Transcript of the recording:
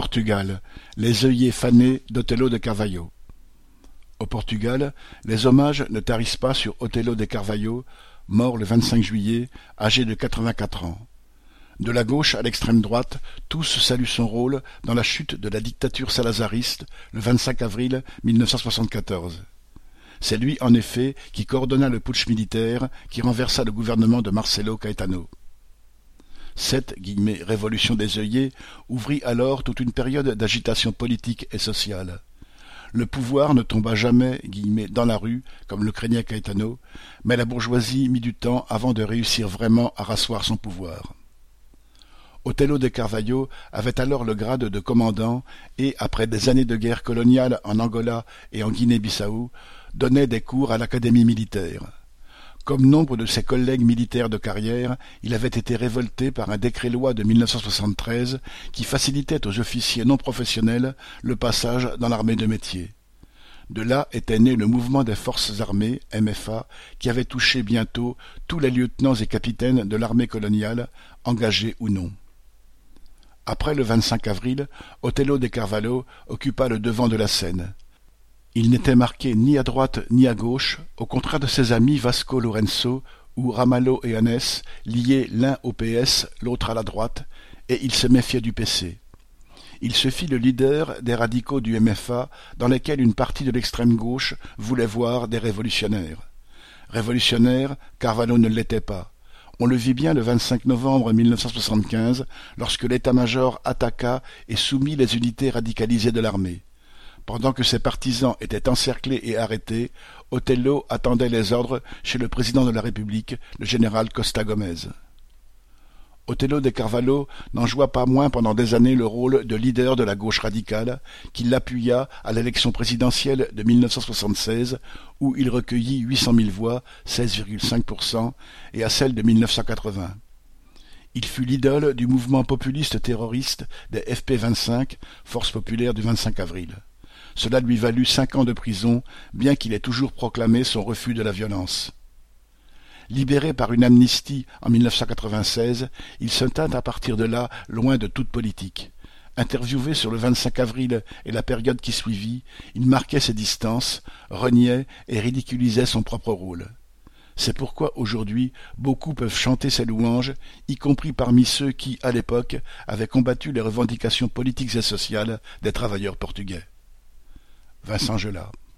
Portugal, les œillets fanés d'Othello de Carvalho. Au Portugal, les hommages ne tarissent pas sur Othello de Carvalho, mort le 25 juillet, âgé de 84 ans. De la gauche à l'extrême droite, tous saluent son rôle dans la chute de la dictature salazariste le 25 avril 1974. C'est lui, en effet, qui coordonna le putsch militaire qui renversa le gouvernement de Marcelo Caetano. Cette « révolution des œillets ouvrit alors toute une période d'agitation politique et sociale. Le pouvoir ne tomba jamais dans la rue, comme le craignait Caetano, mais la bourgeoisie mit du temps avant de réussir vraiment à rasseoir son pouvoir. Othello de Carvalho avait alors le grade de commandant et, après des années de guerre coloniale en Angola et en Guinée-Bissau, donnait des cours à l'académie militaire. Comme nombre de ses collègues militaires de carrière, il avait été révolté par un décret-loi de 1973 qui facilitait aux officiers non professionnels le passage dans l'armée de métier. De là était né le mouvement des forces armées, MFA, qui avait touché bientôt tous les lieutenants et capitaines de l'armée coloniale, engagés ou non. Après le 25 avril, Othello de Carvalho occupa le devant de la scène. Il n'était marqué ni à droite ni à gauche, au contraire de ses amis Vasco Lorenzo ou Ramalho et Hannes, liés l'un au PS, l'autre à la droite, et il se méfiait du PC. Il se fit le leader des radicaux du MFA, dans lesquels une partie de l'extrême gauche voulait voir des révolutionnaires. Révolutionnaire, Carvalho ne l'était pas. On le vit bien le 25 novembre 1975, lorsque l'état-major attaqua et soumit les unités radicalisées de l'armée. Pendant que ses partisans étaient encerclés et arrêtés, Othello attendait les ordres chez le président de la République, le général Costa Gomez. Othello de Carvalho n'en joua pas moins pendant des années le rôle de leader de la gauche radicale, qui l'appuya à l'élection présidentielle de 1976, où il recueillit 800 000 voix, 16,5%, et à celle de 1980. Il fut l'idole du mouvement populiste terroriste des FP25, Force populaire du 25 avril. Cela lui valut cinq ans de prison, bien qu'il ait toujours proclamé son refus de la violence. Libéré par une amnistie en 1996, il se tint à partir de là loin de toute politique. Interviewé sur le 25 avril et la période qui suivit, il marquait ses distances, reniait et ridiculisait son propre rôle. C'est pourquoi aujourd'hui beaucoup peuvent chanter ses louanges, y compris parmi ceux qui, à l'époque, avaient combattu les revendications politiques et sociales des travailleurs portugais. Vincent Gelat.